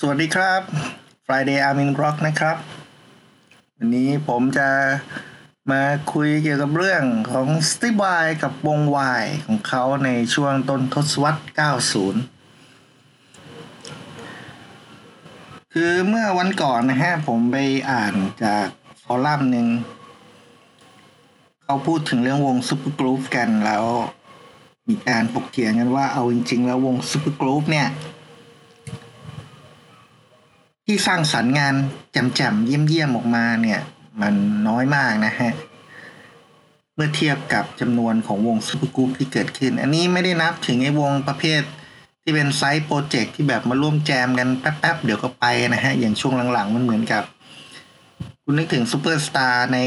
สวัสดีครับ Friday Armin Rock นะครับ วันนี้ผมจะมาคุยเกี่ยวกับเรื่องของ Steve Y กับวง Y ของเขาในช่วงต้นทศวรรษ 90 คือเมื่อวันก่อนนะฮะ ผมไปอ่านจากฟอรัมหนึ่ง เขาพูดถึงเรื่องวง Super Group กันแล้ว มีการปกเถียงกันว่าเอาจริง ๆ แล้ววง Super Group เนี่ย ที่สร้างสรรค์งานแจ่มๆเยี่ยมๆออกมาเนี่ย มันน้อยมากนะฮะ เมื่อเทียบกับจำนวนของวงซูเปอร์กรุ๊ปที่เกิดขึ้น อันนี้ไม่ได้นับถึงไอ้วงประเภทที่เป็น side project ที่แบบมาร่วมแจมกันแป๊บๆ เดี๋ยวก็ไปนะฮะ อย่างช่วงหลังๆ มันเหมือนกับ คุณนึกถึงซูเปอร์สตาร์ใน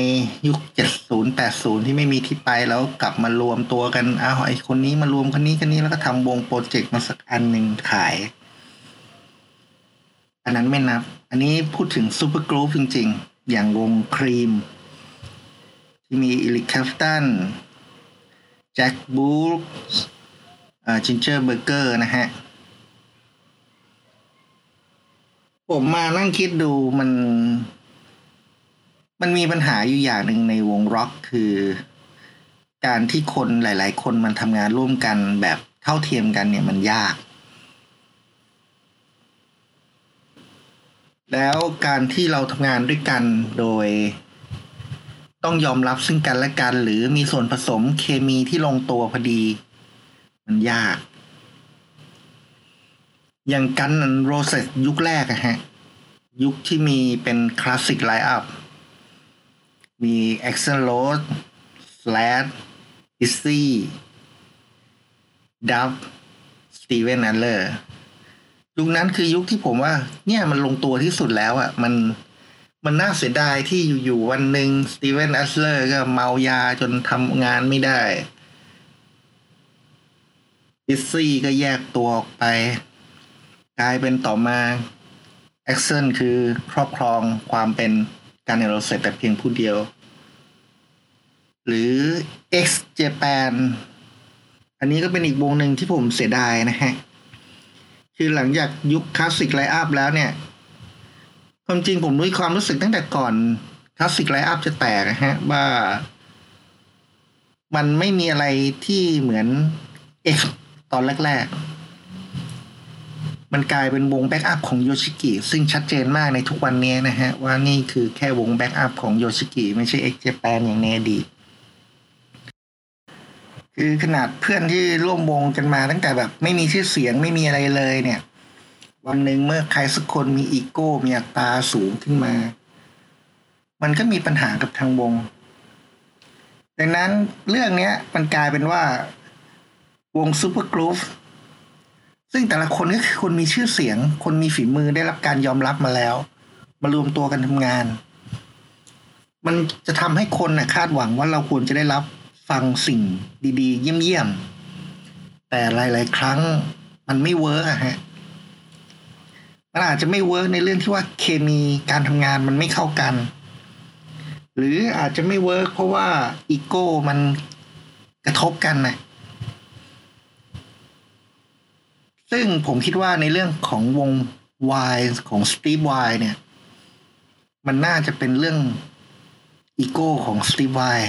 ยุค 70 80 ที่ไม่มีที่ไปแล้วกลับมารวมตัวกัน เอาไอ้คนนี้มารวมคนนี้คนนี้แล้วก็ทำวงโปรเจกต์มาสักอันหนึ่งขาย อันนั้นไม่นับ อันนี้พูดถึงซูเปอร์กรุ๊ปจริงๆ อย่างวงครีม ที่มี Eric Clapton Jack Bruce Ginger Baker นะฮะ ผมมานั่งคิดดูมัน มันมีปัญหาอยู่อย่างหนึ่งในวงร็อกคือ การที่คนหลาย ๆ คนมันทำงานร่วมกันแบบเท่าเทียมกันเนี่ยมันยาก แล้วการที่เราทำงานด้วยกันโดย ต้องยอมรับซึ่งกันและกัน หรือมีส่วนผสมเคมีที่ลงตัวพอดี มันยาก อย่างกันโรเซสยุคแรกอะฮะ ยุคที่มีเป็นคลาสสิกไลน์อัพ มี a x l r o d Slash Izzy Duff Steven Adler ยุคนั้นคือยุคที่ผมว่า เนี่ยมันลงตัวที่สุดแล้วอะ่ะ มันมันน่าเสียดายที่อยู่ๆวันหนึ่ง Steven Adler ก็เมายาจนทำงานไม่ได้ Izzy ก็แยกตัวออกไป กลายเป็นต่อมาแอ็กเซนคือครอบครองความเป็น Guns N' Roses แต่เพียงผู้เดียว หรือ X Japan อันนี้ก็เป็นอีกวงหนึ่งที่ผมเสียดายนะฮะ คือหลังจากยุค classic line-up แล้วเนี่ย ความจริงผมรู้ความรู้สึกตั้งแต่ก่อน classic line-up จะแตกนะฮะ ว่ามันไม่มีอะไรที่เหมือน X ตอนแรก ๆ มันกลายเป็นวง backup ของโยชิกิซึ่งชัดเจนมากในทุกวันนี้นะฮะ ว่านี่คือแค่วง backup ของโยชิกิไม่ใช่ X Japan อย่างในอดีต คือขนาดเพื่อนที่ร่วมวงกันมาตั้งแต่แบบ ไม่มีชื่อเสียงไม่มีอะไรเลยเนี่ย วันหนึ่งเมื่อใครสักคนมีอีโก้มีอัตตาสูงขึ้นมา มันก็มีปัญหากับทางวง ดังนั้นเรื่องนี้มันกลายเป็นว่าวงซูเปอร์กรุ๊ปซึ่งแต่ละคนก็คือคนมีชื่อเสียง คนมีฝีมือได้รับการยอมรับมาแล้ว มารวมตัวกันทำงาน มันจะทำให้คนน่ะคาดหวังว่าเราควรจะได้รับ ฟังสิ่งดีๆ เยี่ยมๆ แต่หลาย ๆ ครั้งมันไม่เวิร์กอะฮะมันอาจจะไม่เวิร์กในเรื่องที่ว่าเคมีการทำงานมันไม่เข้ากัน หรืออาจจะไม่เวิร์กเพราะว่าอีโก้มันกระทบกันนะซึ่งผมคิดว่าในเรื่องของวง Y ของสตีฟ Y เนี่ย มันน่าจะเป็นเรื่องอีโก้ของสตีฟ Y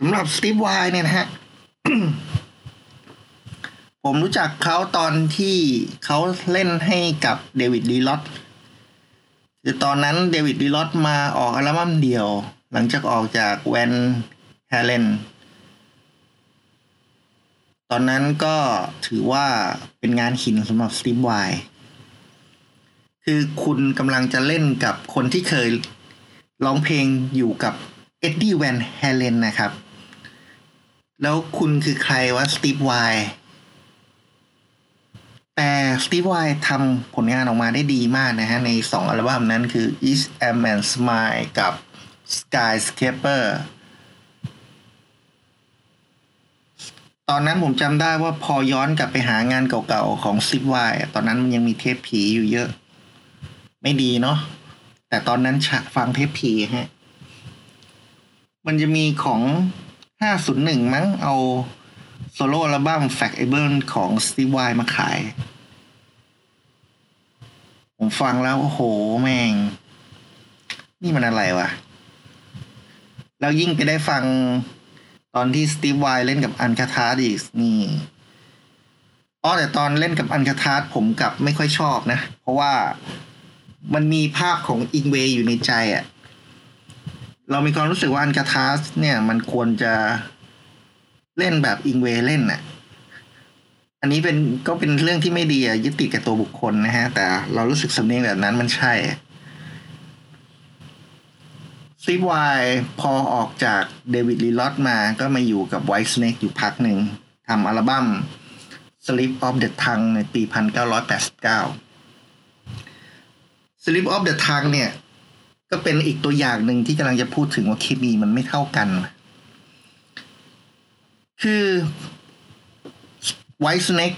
สำหรับสตีฟ Y เนี่ยนะฮะผมรู้จักเขาตอนที่เขาเล่นให้กับ David Lee Roth คือตอนนั้น David Lee Roth มาออกอัลบั้มเดี่ยว หลังจากออกจาก Van Halenตอนนั้นก็ถือว่าเป็นงานหินสำหรับสตีฟ Y คือคุณกำลังจะเล่นกับคนที่เคยร้องเพลงอยู่กับเอ็ดดี้แวนแฮเลนนะครับ แล้วคุณคือใครวะสตีฟ Y แต่สตีฟ Y ทำผลงานออกมาได้ดีมากนะฮะ ในสองอัลบั้มนั้นคือ East Am and Smile กับ Skyscraper ตอนนั้นผมจำได้ว่าพอย้อนกลับไปหางานเก่าๆของซิปวายตอนนั้นมันยังมีเทปผีอยู่เยอะ ไม่ดีเนาะแต่ตอนนั้นฟังเทปผีฮะ มันจะมีของ 501มั้งเอาโซโล่อัลบั้ม Fact Able ของ Steve Vai มาขาย ผมฟังแล้ว โอ้โห แม่ง นี่มันอะไรวะ แล้วยิ่งไปได้ฟังตอนที่สตีฟไวเล่นกับ Alcatrazz อีกนี่อ๋อแต่ตอนเล่นกับ Alcatrazz ผมกลับไม่ค่อยชอบนะ เพราะว่ามันมีภาพของอิงเวย์อยู่ในใจอะ่ะ เรามีความรู้สึกว่า Alcatrazz เนี่ย มันควรจะเล่นแบบอิงเวย์เล่นน่ะ อันนี้เป็นก็เป็นเรื่องที่ไม่ดีอะยึดติดกับตัวบุคคลนะฮะ แต่เรารู้สึกสำเนียงแบบนั้นมันใช่ซีวายพอออกจากเดวิดลีลอตมาก็มาอยู่กับไวท์สเนกอยู่พักหนึ่งทำอัลบั้ม Sleep of the Tongue ในปี 1989 Sleep of the Tongue เนี่ย ก็เป็นอีกตัวอย่างหนึ่งที่กำลังจะพูดถึงว่าเคมีมันไม่เท่ากัน คือไวท์สเน็ก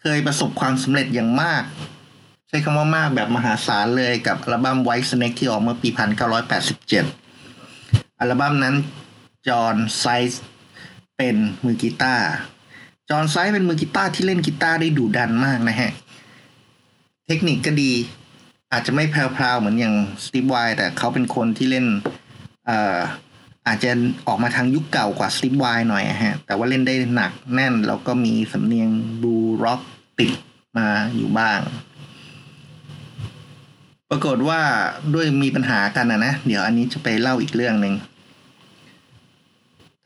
เคยประสบความสำเร็จอย่างมาก ใช้คำว่ามากแบบมหาศาลเลยกับอัลบั้ม Whitesnake ที่ออกเมื่อปี 1987 อัลบั้มนั้นจอห์นไซค์สเป็นมือกีตาร์จอห์นไซค์สเป็นมือกีตาร์ที่เล่นกีตาร์ได้ดุดันมากนะฮะ เทคนิคก็ดี อาจจะไม่แพรวๆเหมือนอย่างสตีฟไวแต่เขาเป็นคนที่เล่นเอ่ออาจจะออกมาทางยุคเก่ากว่าสตีฟไวหน่อยฮะ แต่ว่าเล่นได้หนักแน่น แล้วก็มีสำเนียงบลูส์ร็อกติดมาอยู่บ้าง ปรากฏว่าด้วยมีปัญหากันนะนะ เดี๋ยวอันนี้จะไปเล่าอีกเรื่องหนึ่ง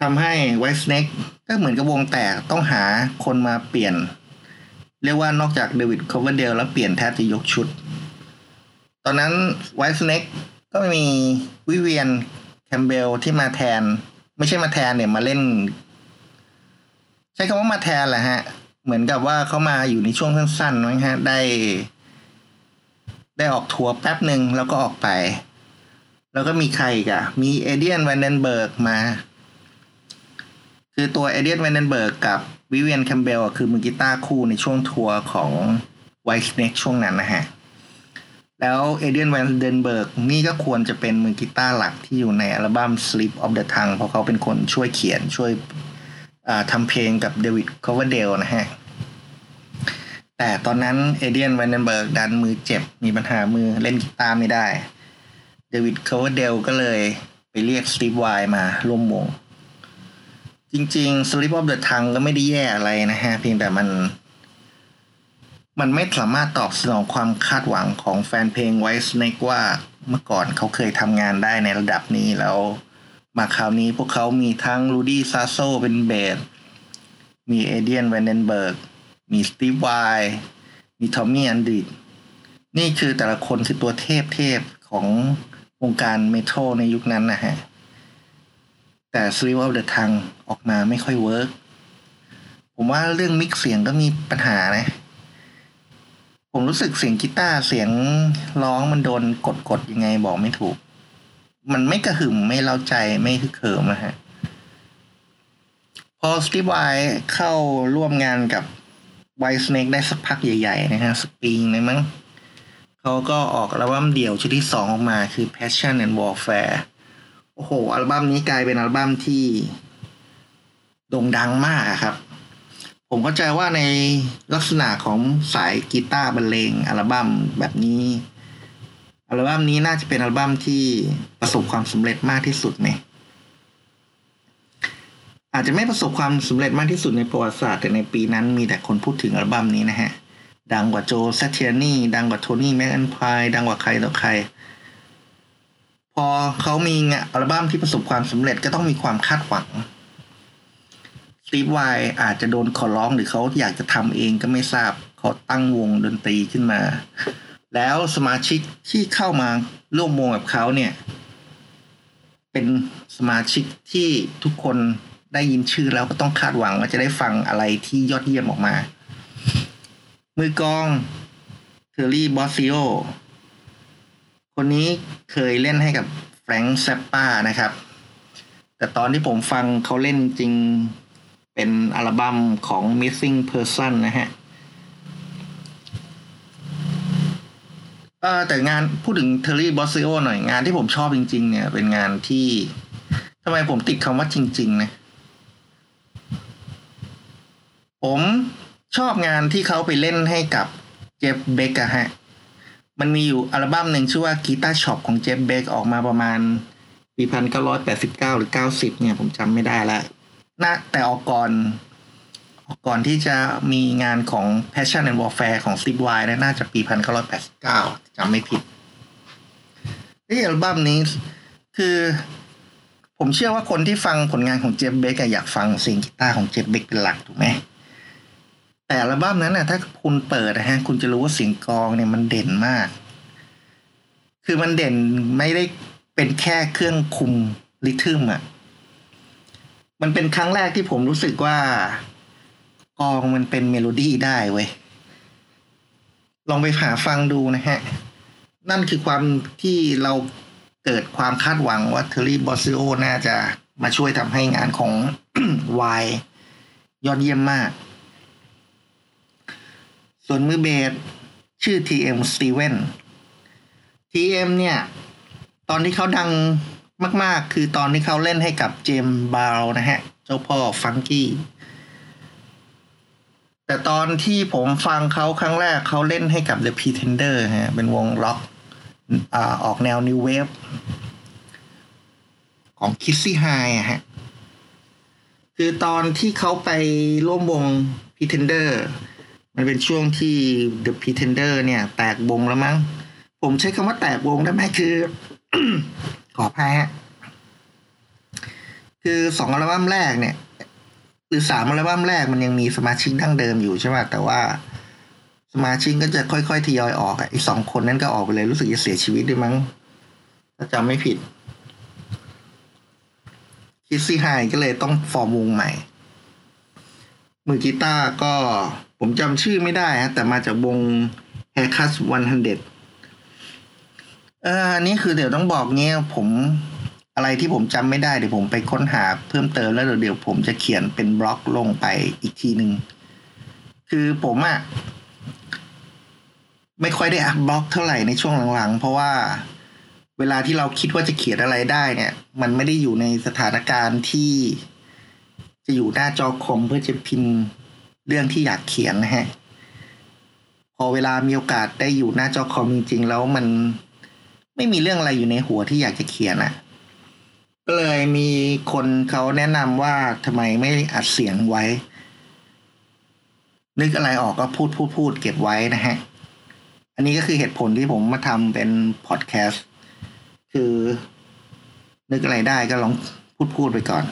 ทำให้ Whitesnake ก็เหมือนกับวงแตกต้องหาคนมาเปลี่ยน เรียกว่านอกจากเดวิดคอเวอร์เดลแล้วเปลี่ยนแทบจะยกชุด ตอนนั้น Whitesnake ก็มีวิเวียนแคมเบลที่มาแทน ไม่ใช่มาแทนเนี่ยมาเล่น ใช้คำว่ามาแทนแหละฮะ เหมือนกับว่าเขามาอยู่ในช่วงสั้นๆนะฮะได้ ได้ออกทัวร์แป๊บหนึ่งแล้วก็ออกไป แล้วก็มีใครกะมีเอเดรียนแวนเดนเบิร์กมา คือตัวเอเดรียนแวนเดนเบิร์กกับวิเวียนแคมเบลคือมือกีตาร์คู่ในช่วงทัวร์ของ Whitesnake ช่วงนั้นนะฮะ แล้วเอเดรียนแวนเดนเบิร์กนี่ก็ควรจะเป็นมือกีตาร์หลักที่อยู่ในอัลบั้ม Slip of the Tongue เพราะเขาเป็นคนช่วยเขียนช่วยทำเพลงกับเดวิดคอเวอร์เดลนะฮะ แต่ตอนนั้นเอเดรียนแวนเดนเบิร์กดันมือเจ็บมีปัญหามือเล่นกีตาร์ไม่ได้ เดวิดคอเวอร์เดลก็เลยไปเรียกสตีฟไวมาร่วมวง จริงๆ Slip of the Tongue ก็ไม่ได้แย่อะไรนะฮะ เพียงแต่มัน มันไม่สามารถตอบสนองความคาดหวังของแฟนเพลง Whitesnake ว่าเมื่อก่อนเขาเคยทำงานได้ในระดับนี้แล้ว มาคราวนี้พวกเขามีทั้งรูดี้ซาร์โซเป็นเบสมีเอเดรียนแวนเดนเบิร์กมีสตีฟไวมีทอมมี่อัลดริดจ์นี่คือแต่ละคนคือตัวเทพเทพของวงการเมทัลในยุคนั้นนะฮะ แต่ Slip of the Tongue ออกมาไม่ค่อย work ผมว่าเรื่อง mix เสียงก็มีปัญหานะ ผมรู้สึกเสียงกีตาร์เสียงร้องมันโดนกดกดยังไงบอกไม่ถูก มันไม่กระหึ่มไม่เล้าใจไม่คือเขิมนะฮะ พอสตีฟไวเข้าร่วมงานกับไวสเนกได้สักพักใหญ่ๆนะฮะสปีงเลยมั้งเขาก็ออกอัลบั้มเดี่ยวชุดที่สองออกมาคือ Passion and Warfare โอ้โห อัลบั้มนี้กลายเป็นอัลบั้มที่โด่งดังมากครับ ผมเข้าใจว่าในลักษณะของสายกีตาร์บรรเลงอัลบั้มแบบนี้ อัลบั้มนี้น่าจะเป็นอัลบั้มที่ประสบความสำเร็จมากที่สุดเนี่ยอาจจะไม่ประสบความสำเร็จมากที่สุดในประวัติศาสตร์แต่ในปีนั้นมีแต่คนพูดถึงอัลบั้มนี้นะฮะ ดังกว่าโจแซเทียนี่ดังกว่าโทนี่แมคแอนพายดังกว่าใครต่อใคร พอเขามีอัลบั้มที่ประสบความสำเร็จก็ต้องมีความคาดหวัง สตีฟไวอาจจะโดนขอร้องหรือเขาอยากจะทำเองก็ไม่ทราบเขาตั้งวงดนตรีขึ้นมา แล้วสมาชิกที่เข้ามาร่วมวงกับเขาเนี่ย เป็นสมาชิกที่ทุกคนได้ยินชื่อแล้วก็ต้องคาดหวังว่าจะได้ฟังอะไรที่ยอดเยี่ยมออกมา มือกลองเทอร์รี่บอสซิโอคนนี้เคยเล่นให้กับแฟรงค์แซปป้านะครับ แต่ตอนที่ผมฟังเขาเล่นจริง เป็นอัลบั้มของ Missing Persons นะฮะเออแต่งานพูดถึงเทอร์รี่บอสซิโอหน่อยงานที่ผมชอบจริง ๆ เนี่ย เป็นงานที่ทำไมผมติดคำว่าจริง ๆ นะ ผมชอบงานที่เขาไปเล่นให้กับเจฟเบ็คอะฮะ มันมีอยู่อัลบั้มหนึ่งชื่อว่า Guitar Shop ของเจฟเบ็คออกมาประมาณปีพันเก้าร้อยแปดสิบเก้าหรือเก้าสิบเนี่ย ผมจำไม่ได้ล้ว นะแต่ออกก่อนออกก่อนที่จะมีงานของ Passion and Warfare ของ Steve Y นะน่าจะปีพันเก้าร้อยแปดสิบเก้าจำไม่ผิดที่อัลบั้มนี้คือผมเชื่อว่าคนที่ฟังผลงานของเจฟเบกอยากฟังเสียงกีตาร์ของเจฟเบกเป็นหลักถูกไหมแต่อัลบั้มนั้นนะถ้าคุณเปิดนะฮะ คุณจะรู้ว่าเสียงกองเนี่ยมันเด่นมาก คือมันเด่นไม่ได้เป็นแค่เครื่องคุม rhythm อะ มันเป็นครั้งแรกที่ผมรู้สึกว่ากลองมันเป็นเมโลดี้ได้เว้ย ลองไปหาฟังดูนะฮะ นั่นคือความที่เราเกิดความคาดหวังว่าเทอร์รี่บอสซิโอน่าจะมาช่วยทำให้งานของไวยอดเยี่ยมมาก ส่วนมือเบสชื่อ TM Steven TM เนี่ย ตอนที่เขาดัง มาก ๆ คือตอนที่เขาเล่นให้กับเจมบาลนะฮะ เจ้าพ่อฟังกี้แต่ตอนที่ผมฟังเขาครั้งแรกเขาเล่นให้กับ The Pretender ฮะ เป็นวงล็อกอ่าออกแนว New Wave ของ Kissy High อะฮะ คือตอนที่เขาไปร่วมวง Pretender มันเป็นช่วงที่ The Pretender เนี่ย แตกวงแล้วมั้ง ผมใช้คำว่าแตกวงได้ไหมคือ ขออภัยฮะคือสองอัลบั้มแรกเนี่ย หรือสามอัลบั้มแรกมันยังมีสมาชิกดั้งเดิมอยู่ใช่ไหมแต่ว่าสมาชิกก็จะค่อยๆทยอยออกอะอีกสองคนนั้นก็ออกไปเลยรู้สึกจะเสียชีวิตด้วยมั้งถ้าจำไม่ผิดคริสซี่ไฮนด์ก็เลยต้องฟอร์มวงใหม่ มือกีตาร์ก็ผมจำชื่อไม่ได้ฮะแต่มาจากวง Haircut 100เอออันนี้คือเดี๋ยวต้องบอกเงี้ยผมอะไรที่ผมจำไม่ได้เดี๋ยวผมไปค้นหาเพิ่มเติมแล้วเดี๋ยวผมจะเขียนเป็นบล็อกลงไปอีกทีหนึ่งคือผมอะไม่ค่อยได้ up บล็อกเท่าไหร่ในช่วงหลังๆ เพราะว่าเวลาที่เราคิดว่าจะเขียนอะไรได้เนี่ย มันไม่ได้อยู่ในสถานการณ์ที่จะอยู่หน้าจอคอมเพื่อจะพิมพ์เรื่องที่อยากเขียนนะฮะ พอเวลามีโอกาสได้อยู่หน้าจอคอมจริงๆแล้วมัน ไม่มีเรื่องอะไรอยู่ในหัวที่อยากจะเขียนอะก็เลยมีคนเขาแนะนำว่าทำไมไม่อัดเสียงไว้ นึกอะไรออกก็พูดพูดพูดเก็บไว้นะฮะ อันนี้ก็คือเหตุผลที่ผมมาทำเป็นพอดแคสต์คือ นึกอะไรได้ก็ลองพูดพูดไปก่อน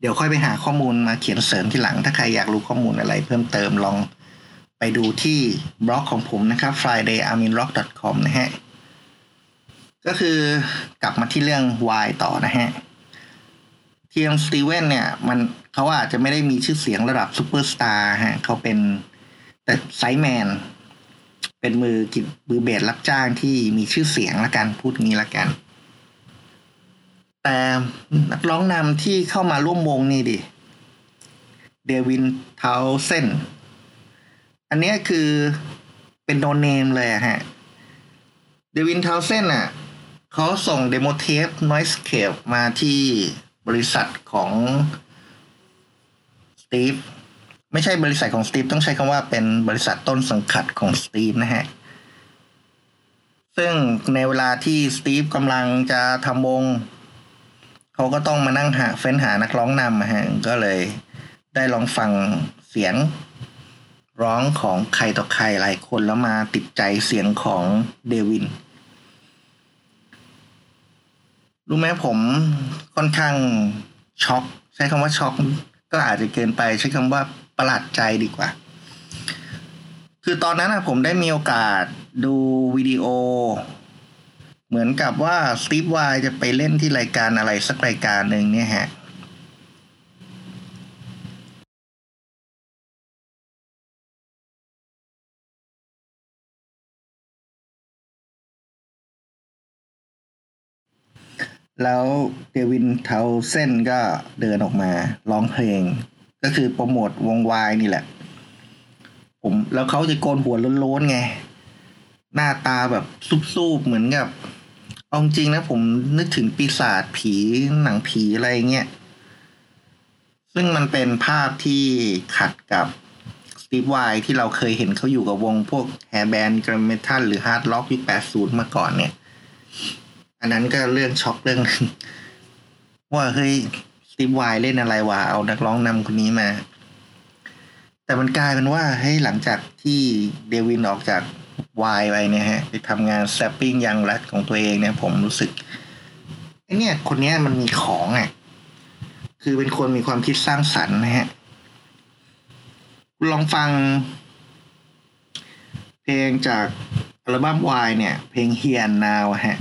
เดี๋ยวค่อยไปหาข้อมูลมาเขียนเสริมทีหลัง ถ้าใครอยากรู้ข้อมูลอะไรเพิ่มเติมลอง ไปดูที่บล็อกของผมนะครับ fridayiminrock.com นะฮะ ก็คือกลับมาที่เรื่อง Y ต่อนะฮะทีเอ็มสตีเวนส์เนี่ยมันเขาอาจจะไม่ได้มีชื่อเสียงระดับซูเปอร์สตาร์ฮะเขาเป็นแต่ sideman เป็นมือ gig มือเบสรับจ้างที่มีชื่อเสียงละกันพูดงี้ละกัน แต่นักร้องนำที่เข้ามาร่วมวงนี่ดิ เดวินทาวน์เซนด์ อันนี้คือเป็น no name เลยฮะเดวินทาวน์เซนด์อะเขาส่งเดโมเทป Noise Cave มาที่บริษัทของสตีฟไม่ใช่บริษัทของสตีฟต้องใช้คำว่าเป็นบริษัทต้นสังกัดของสตีฟนะฮะ ซึ่งในเวลาที่สตีฟกำลังจะทำวงเขาก็ต้องมานั่งหาเฟ้นหานักร้องนำฮะก็เลยได้ลองฟังเสียง ร้องของใครต่อใครหลายคนแล้วมาติดใจเสียงของเดวิน รู้ไหมผมค่อนข้างช็อก ใช้คำว่าช็อกก็อาจจะเกินไปใช้คำว่าประหลาดใจดีกว่า คือตอนนั้นนะผมได้มีโอกาสดูวิดีโอ เหมือนกับว่าสตีฟวายจะไปเล่นที่รายการอะไรสักรายการหนึ่งเนี่ยฮะ แล้วเดวินทาวน์เซนด์ก็เดินออกมาร้องเพลง ก็คือโปรโมทวงวายนี่แหละ ผมแล้วเขาจะโกนหัวโล้นๆไง หน้าตาแบบซูบๆเหมือนกับเอาจริงนะผมนึกถึงปีศาจผีหนังผีอะไรเงี้ย ซึ่งมันเป็นภาพที่ขัดกับสตีฟไวที่เราเคยเห็นเขาอยู่กับวงพวก hair band glam metal หรือ hard rock ยุค80 มาก่อนเนี่ย อันนั้นก็เรื่องช็อกเรื่อง ว่าเฮ้ยสตีฟไวเล่นอะไรวะเอานักร้องนำคนนี้มา แต่มันกลายเป็นว่าเฮ้ยหลังจากที่เดวินออกจากวายไปเนี่ยฮะไปทำงาน Strapping Young Lad ของตัวเองเนี่ย ผมรู้สึกไอเนี่ยคนเนี้ยมันมีของอะคือเป็นคนมีความคิดสร้างสรรค์นะฮะ ลองฟัง เพลงจากอัลบั้มวายเนี่ย เพลง Here Now ฮะ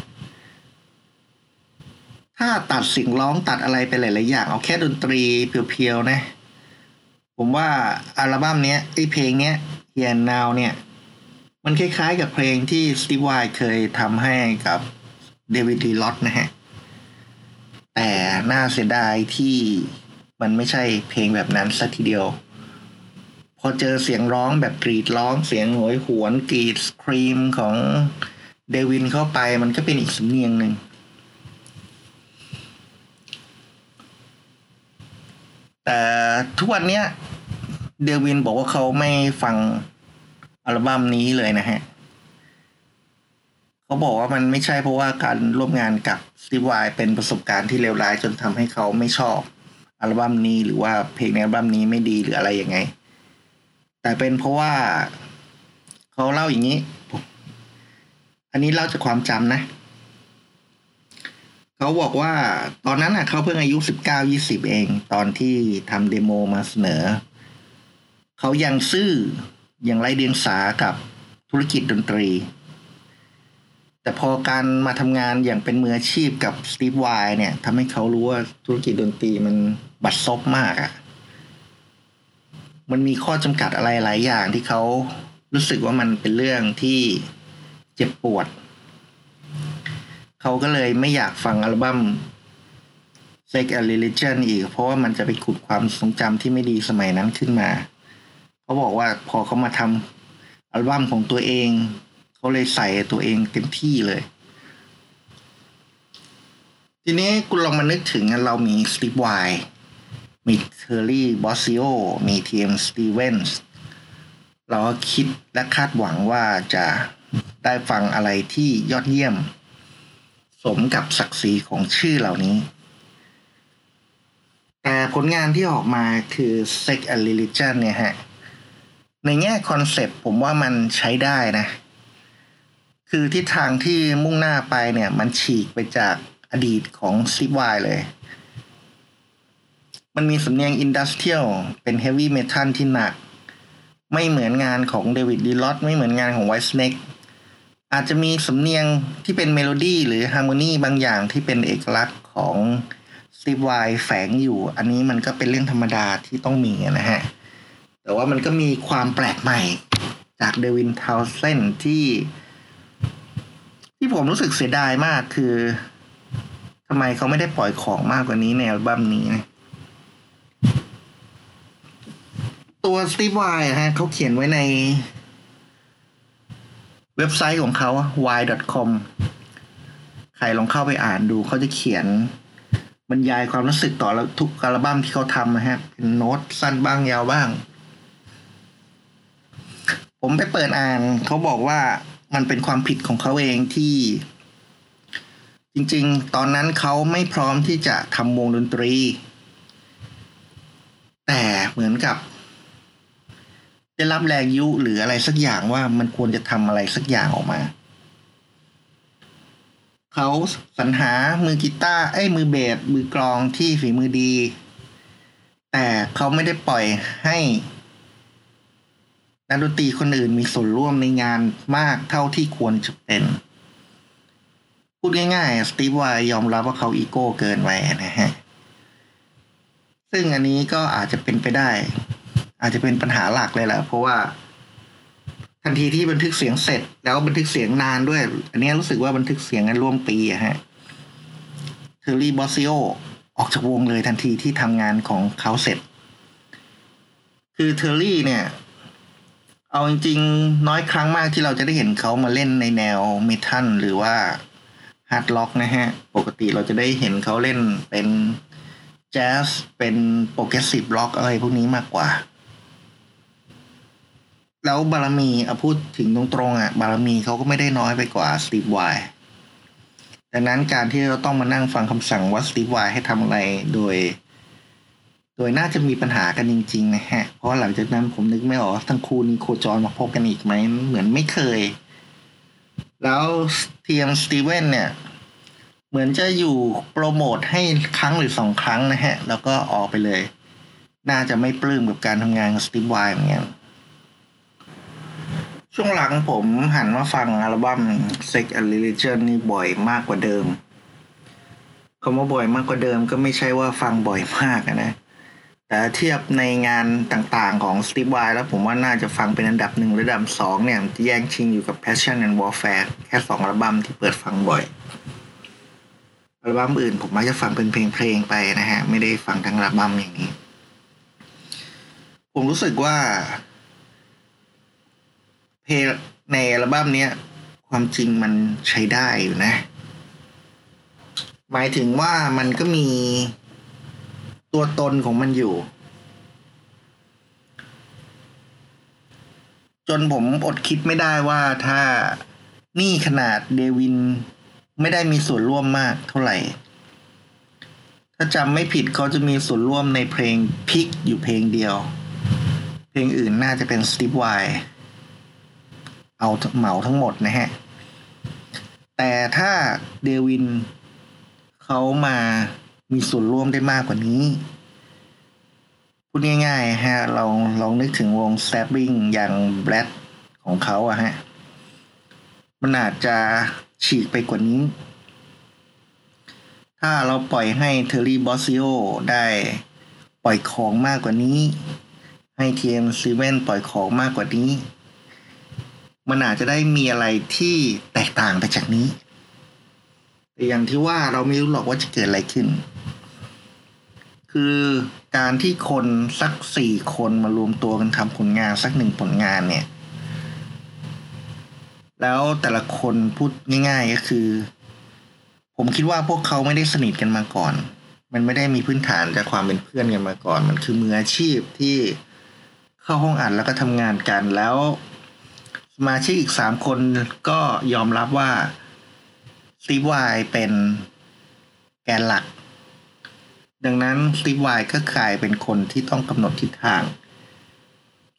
ถ้าตัดเสียงร้องตัดอะไรไปหลายๆอย่าง เอาแค่ดนตรีเพียวๆนะ ผมว่าอัลบั้มเนี้ยไอเพลงเนี้ย Here Now เนี่ย มันคล้ายๆกับเพลงที่สตีฟไวเคยทำให้กับเดวิดดีลอตนะฮะ แต่น่าเสียดายที่มันไม่ใช่เพลงแบบนั้นสักทีเดียว พอเจอเสียงร้องแบบกรีดร้องเสียงโหยหวนกรีด scream ของเดวินเข้าไปมันก็เป็นอีกสำเนียงหนึ่ง แต่ทุกวันเนี้ยเดวินบอกว่าเขาไม่ฟังอัลบั้มนี้เลยนะฮะ เขาบอกว่ามันไม่ใช่เพราะว่าการร่วมงานกับสตีฟไวเป็นประสบการณ์ที่เลวร้ายจนทำให้เขาไม่ชอบอัลบั้มนี้หรือว่าเพลงในอัลบั้มนี้ไม่ดีหรืออะไรยังไง แต่เป็นเพราะว่าเขาเล่าอย่างนี้ อันนี้เล่าจากความจำนะ เขาบอกว่าตอนนั้นน่ะเขาเพิ่งอายุสิบเก้ายี่สิบเอง ตอนที่ทำเดโมมาเสนอ เขายังซื่อยังไรเดียงสากับธุรกิจดนตรี แต่พอการมาทำงานอย่างเป็นมืออาชีพกับสตีฟไวเนี่ยทำให้เขารู้ว่าธุรกิจดนตรีมันบัดซบมากอะ่ะ มันมีข้อจำกัดอะไรหลายอย่างที่เขารู้สึกว่ามันเป็นเรื่องที่เจ็บปวด เขาก็เลยไม่อยากฟังอัลบั้ม Sex and Religion อีก เพราะว่ามันจะไปขุดความทรงจำที่ไม่ดีสมัยนั้นขึ้นมา เขาบอกว่าพอเขามาทำอัลบั้มของตัวเอง เขาเลยใส่ตัวเองเต็มที่เลย ทีนี้คุณลองมานึกถึงเรามีสตีฟไวมีเทอร์รี่บอสซิโอมีทีเอ็มสตีเวนส์เราก็คิดและคาดหวังว่าจะได้ฟังอะไรที่ยอดเยี่ยม สมกับศักดิ์ศรีของชื่อเหล่านี้ แต่ผลงานที่ออกมาคือ Sex and Religion เนี่ยฮะ ในแง่ concept ผมว่ามันใช้ได้นะ คือทิศทางที่มุ่งหน้าไปเนี่ย มันฉีกไปจากอดีตของสตีฟไวเลย มันมีสำเนียง industrial เป็น heavy metal ที่หนัก ไม่เหมือนงานของเดวิดลีรอธไม่เหมือนงานของ Whitesnake อาจจะมีสำเนียงที่เป็นเมโลดี้หรือ harmony บางอย่างที่เป็นเอกลักษณ์ของสตีฟไวแฝงอยู่ อันนี้มันก็เป็นเรื่องธรรมดาที่ต้องมีนะฮะ แต่ว่ามันก็มีความแปลกใหม่จากเดวินทาวเซนที่ ที่ผมรู้สึกเสียดายมากคือทำไมเขาไม่ได้ปล่อยของมากกว่านี้ในอัลบั้มนี้นะตัวสตีฟไวฮะเขาเขียนไว้ใน เว็บไซต์ของเขา y.com ใครลองเข้าไปอ่านดูเขาจะเขียนบรรยายความรู้สึกต่อทุกอัลบั้มที่เขาทำนะฮะเป็นโน้ตสั้นบ้างยาวบ้าง ผมไปเปิดอ่านเขาบอกว่ามันเป็นความผิดของเขาเองที่ จริงๆ ตอนนั้นเขาไม่พร้อมที่จะทำวงดนตรี แต่เหมือนกับ ได้รับแรงยุหรืออะไรสักอย่างว่ามันควรจะทำอะไรสักอย่างออกมาเขาสรรหามือกีตาร์ไอ้มือเบสมือกลองที่ฝีมือดี แต่เขาไม่ได้ปล่อยให้นักดนตรีคนอื่นมีส่วนร่วมในงานมากเท่าที่ควรจะเป็น พูดง่ายๆ สตีฟไวยอมรับว่าเขาอีโก้เกินไปนะฮะ ซึ่งอันนี้ก็อาจจะเป็นไปได้ อาจจะเป็นปัญหาหลักเลยแหละเพราะว่า ทันทีที่บันทึกเสียงเสร็จ แล้วบันทึกเสียงนานด้วย อันนี้รู้สึกว่าบันทึกเสียงกันร่วมปีอะฮะเทอร์รี่บอสซิโอออกจากวงเลยทันทีที่ทำงานของเขาเสร็จ คือเทอร์รี่เนี่ย เอาจริงๆ น้อยครั้งมากที่เราจะได้เห็นเขามาเล่นในแนว metal หรือว่า hard rock นะฮะ ปกติเราจะได้เห็นเขาเล่นเป็นแจ๊สเป็น progressive rock อะไรพวกนี้มากกว่า แล้วบารมีเอาพูดถึงตรงๆอะ บารมีเขาก็ไม่ได้น้อยไปกว่าสตีฟไวดังนั้นการที่เราต้องมานั่งฟังคำสั่งว่าสตีฟไวให้ทำอะไรโดย โดยน่าจะมีปัญหากันจริง ๆ นะฮะ เพราะหลังจากนั้นผมนึกไม่ออกทั้งคู่นี้โคจรมาพบกันอีกไหม เหมือนไม่เคย แล้วเทียมสตีเวนเนี่ย เหมือนจะอยู่โปรโมทให้ครั้งหรือสองครั้งนะฮะ แล้วก็ออกไปเลย น่าจะไม่ปลื้มกับการทำงานกับสตีฟไวเหมือนกัน ช่วงหลังผมหันมาฟังอัลบั้ม Sex and Religion นี่บ่อยมากกว่าเดิมคำว่าบ่อยมากกว่าเดิมก็ไม่ใช่ว่าฟังบ่อยมากนะ แต่เทียบในงานต่างๆของ Steve Vai แล้วผมว่าน่าจะฟังเป็นอันดับหนึ่งหรืออันดับสองเนี่ยแย่งชิงอยู่กับ Passion and Warfare แค่สองอัลบั้มที่เปิดฟังบ่อยอัลบั้มอื่นผมมักจะฟังเป็นเพลงๆไปนะฮะ ไม่ได้ฟังทั้งอัลบั้มอย่างนี้ ผมรู้สึกว่า เพลงในอัลบั้มเนี้ย ความจริงมันใช้ได้อยู่นะ หมายถึงว่ามันก็มีตัวตนของมันอยู่ จนผมอดคิดไม่ได้ว่าถ้านี่ขนาดเดวินไม่ได้มีส่วนร่วมมากเท่าไหร่ ถ้าจำไม่ผิดเขาจะมีส่วนร่วมในเพลงพิกอยู่เพลงเดียว เพลงอื่นน่าจะเป็นสตีฟไว เอาเหมาทั้งหมดนะฮะ แต่ถ้าเดวินเขามามีส่วนร่วมได้มากกว่านี้ พูดง่ายๆฮะเราลองนึกถึงวง s t a b b i n g อย่างแบรดของเขาอะฮะ มันอาจจะฉีกไปกว่านี้ ถ้าเราปล่อยให้เทอร์รี่บอสซิโอได้ปล่อยของมากกว่านี้ ให้ทีเอ็มสตีเวนส์ปล่อยของมากกว่านี้ มันอาจจะได้มีอะไรที่แตกต่างไปจากนี้ แต่อย่างที่ว่าเราไม่รู้หรอกว่าจะเกิดอะไรขึ้น คือการที่คนสักสี่คนมารวมตัวกันทำผลงานสักหนึ่งผลงานเนี่ย แล้วแต่ละคนพูดง่าย ๆ ก็คือ ผมคิดว่าพวกเขาไม่ได้สนิทกันมาก่อน มันไม่ได้มีพื้นฐานจากความเป็นเพื่อนกันมาก่อน มันคือมืออาชีพที่เข้าห้องอัดแล้วก็ทำงานกันแล้ว มาชิกอีกสามคนก็ยอมรับว่าสตีฟไวเป็นแกนหลัก ดังนั้นสตีฟไวก็กลายเป็นคนที่ต้องกำหนดทิศทาง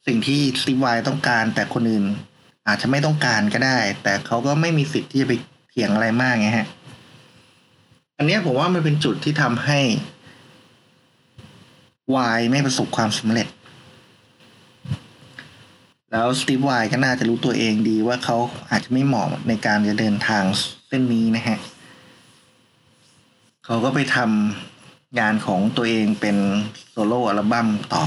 สิ่งที่สตีฟไวต้องการแต่คนอื่น อาจจะไม่ต้องการก็ได้ แต่เขาก็ไม่มีสิทธิ์ที่จะไปเถียงอะไรมากไงฮะ อันนี้ผมว่ามันเป็นจุดที่ทำให้วายไม่ประสบความสำเร็จ แล้วสตีฟไวก็น่าจะรู้ตัวเองดีว่าเขาอาจจะไม่เหมาะในการจะเดินทางเส้นนี้นะฮะเขาก็ไปทำงานของตัวเองเป็นโซโล่อัลบั้มต่อ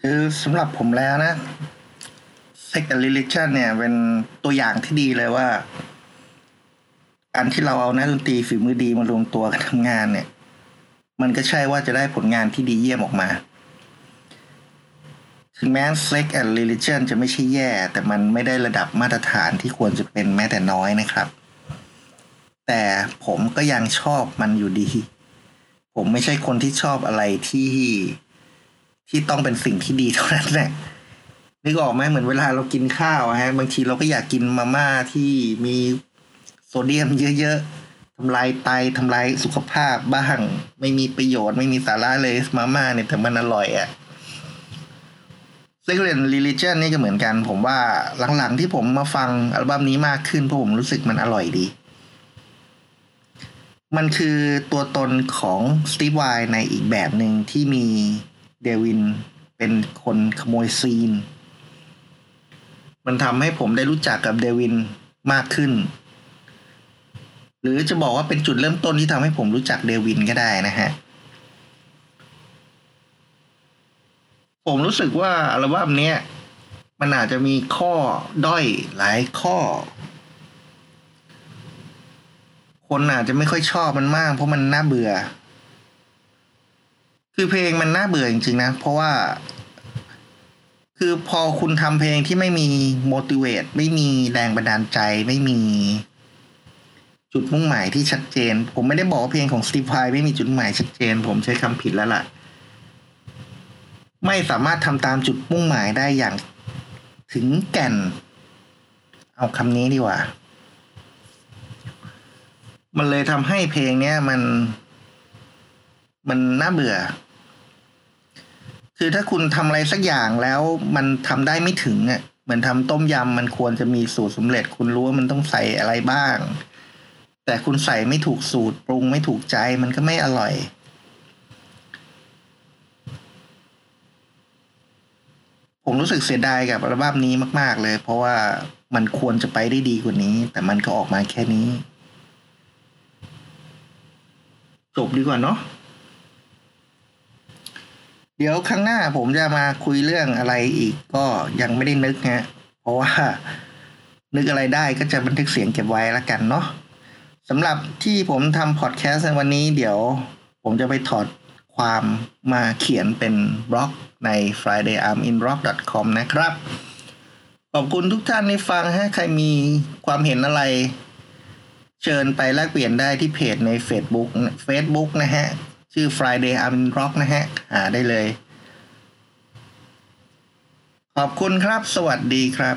คือสำหรับผมแล้วนะ Sex and Religion เนี่ยเป็นตัวอย่างที่ดีเลยว่าการที่เราเอานักดนตรีฝีมือดีมารวมตัวกันทำงานเนี่ย มันก็ใช่ว่าจะได้ผลงานที่ดีเยี่ยมออกมา ถึงแม้ Sex and Religion จะไม่ใช่แย่ แต่มันไม่ได้ระดับมาตรฐานที่ควรจะเป็นแม้แต่น้อยนะครับ แต่ผมก็ยังชอบมันอยู่ดี ผมไม่ใช่คนที่ชอบอะไรที่ที่ต้องเป็นสิ่งที่ดีเท่านั้นแหละนึกออกไหมเหมือนเวลาเรากินข้าวฮะ บางทีเราก็อยากกินมาม่าที่มีโซเดียมเยอะๆ ทำลายไตทำลายสุขภาพบ้าง ไม่มีประโยชน์ไม่มีสาระเลยมาม่าเนี่ยแต่มันอร่อยอะ่ะ Secret Religion นี่ก็เหมือนกัน ผมว่าหลังๆที่ผมมาฟังอัลบั้มนี้มากขึ้นเพราะผมรู้สึกมันอร่อยดี มันคือตัวตนของสตีฟไวในอีกแบบหนึ่งที่มีเดวินเป็นคนขโมยซีน มันทำให้ผมได้รู้จักกับเดวินมากขึ้น หรือจะบอกว่าเป็นจุดเริ่มต้นที่ทำให้ผมรู้จักเดวินก็ได้นะฮะ ผมรู้สึกว่าอัลบั้มนี้มันอาจจะมีข้อด้อยหลายข้อ คนอาจจะไม่ค่อยชอบมันมาก เพราะมันน่าเบื่อ คือเพลงมันน่าเบื่อจริงๆนะ เพราะว่าคือพอคุณทำเพลงที่ไม่มี motivate ไม่มีแรงบันดาลใจไม่มี จุดมุ่งหมายที่ชัดเจน ผมไม่ได้บอกว่าเพลงของสตีฟายไม่มีจุดหมายชัดเจน ผมใช้คำผิดแล้วล่ะ ไม่สามารถทำตามจุดมุ่งหมายได้อย่างถึงแก่น เอาคำนี้ดีกว่า มันเลยทำให้เพลงเนี้ยมัน มันน่าเบื่อ คือถ้าคุณทำอะไรสักอย่างแล้วมันทำได้ไม่ถึงอะเหมือนทำต้มยำมันควรจะมีสูตรสำเร็จ คุณรู้ว่ามันต้องใส่อะไรบ้าง แต่คุณใส่ไม่ถูกสูตรปรุงไม่ถูกใจมันก็ไม่อร่อย ผมรู้สึกเสียดายกับอัลบั้มนี้มาก ๆ เลย เพราะว่ามันควรจะไปได้ดีกว่านี้ แต่มันก็ออกมาแค่นี้ จบดีกว่าเนาะเดี๋ยวครั้งหน้าผมจะมาคุยเรื่องอะไรอีกก็ยังไม่ได้นึกฮะเพราะว่า นึกอะไรได้ก็จะบันทึกเสียงเก็บไว้ละกันเนาะ สำหรับที่ผมทำพอดแคสต์ในวันนี้เดี๋ยวผมจะไปถอดความมาเขียนเป็นบล็อกใน fridayarminrock.com นะครับ ขอบคุณทุกท่านที่ฟังฮะใครมีความเห็นอะไร เชิญไปแลกเปลี่ยนได้ที่เพจใน Facebook Facebook นะฮะ ชื่อ Friday Armin Rock นะฮะ หาได้เลย ขอบคุณครับ สวัสดีครับ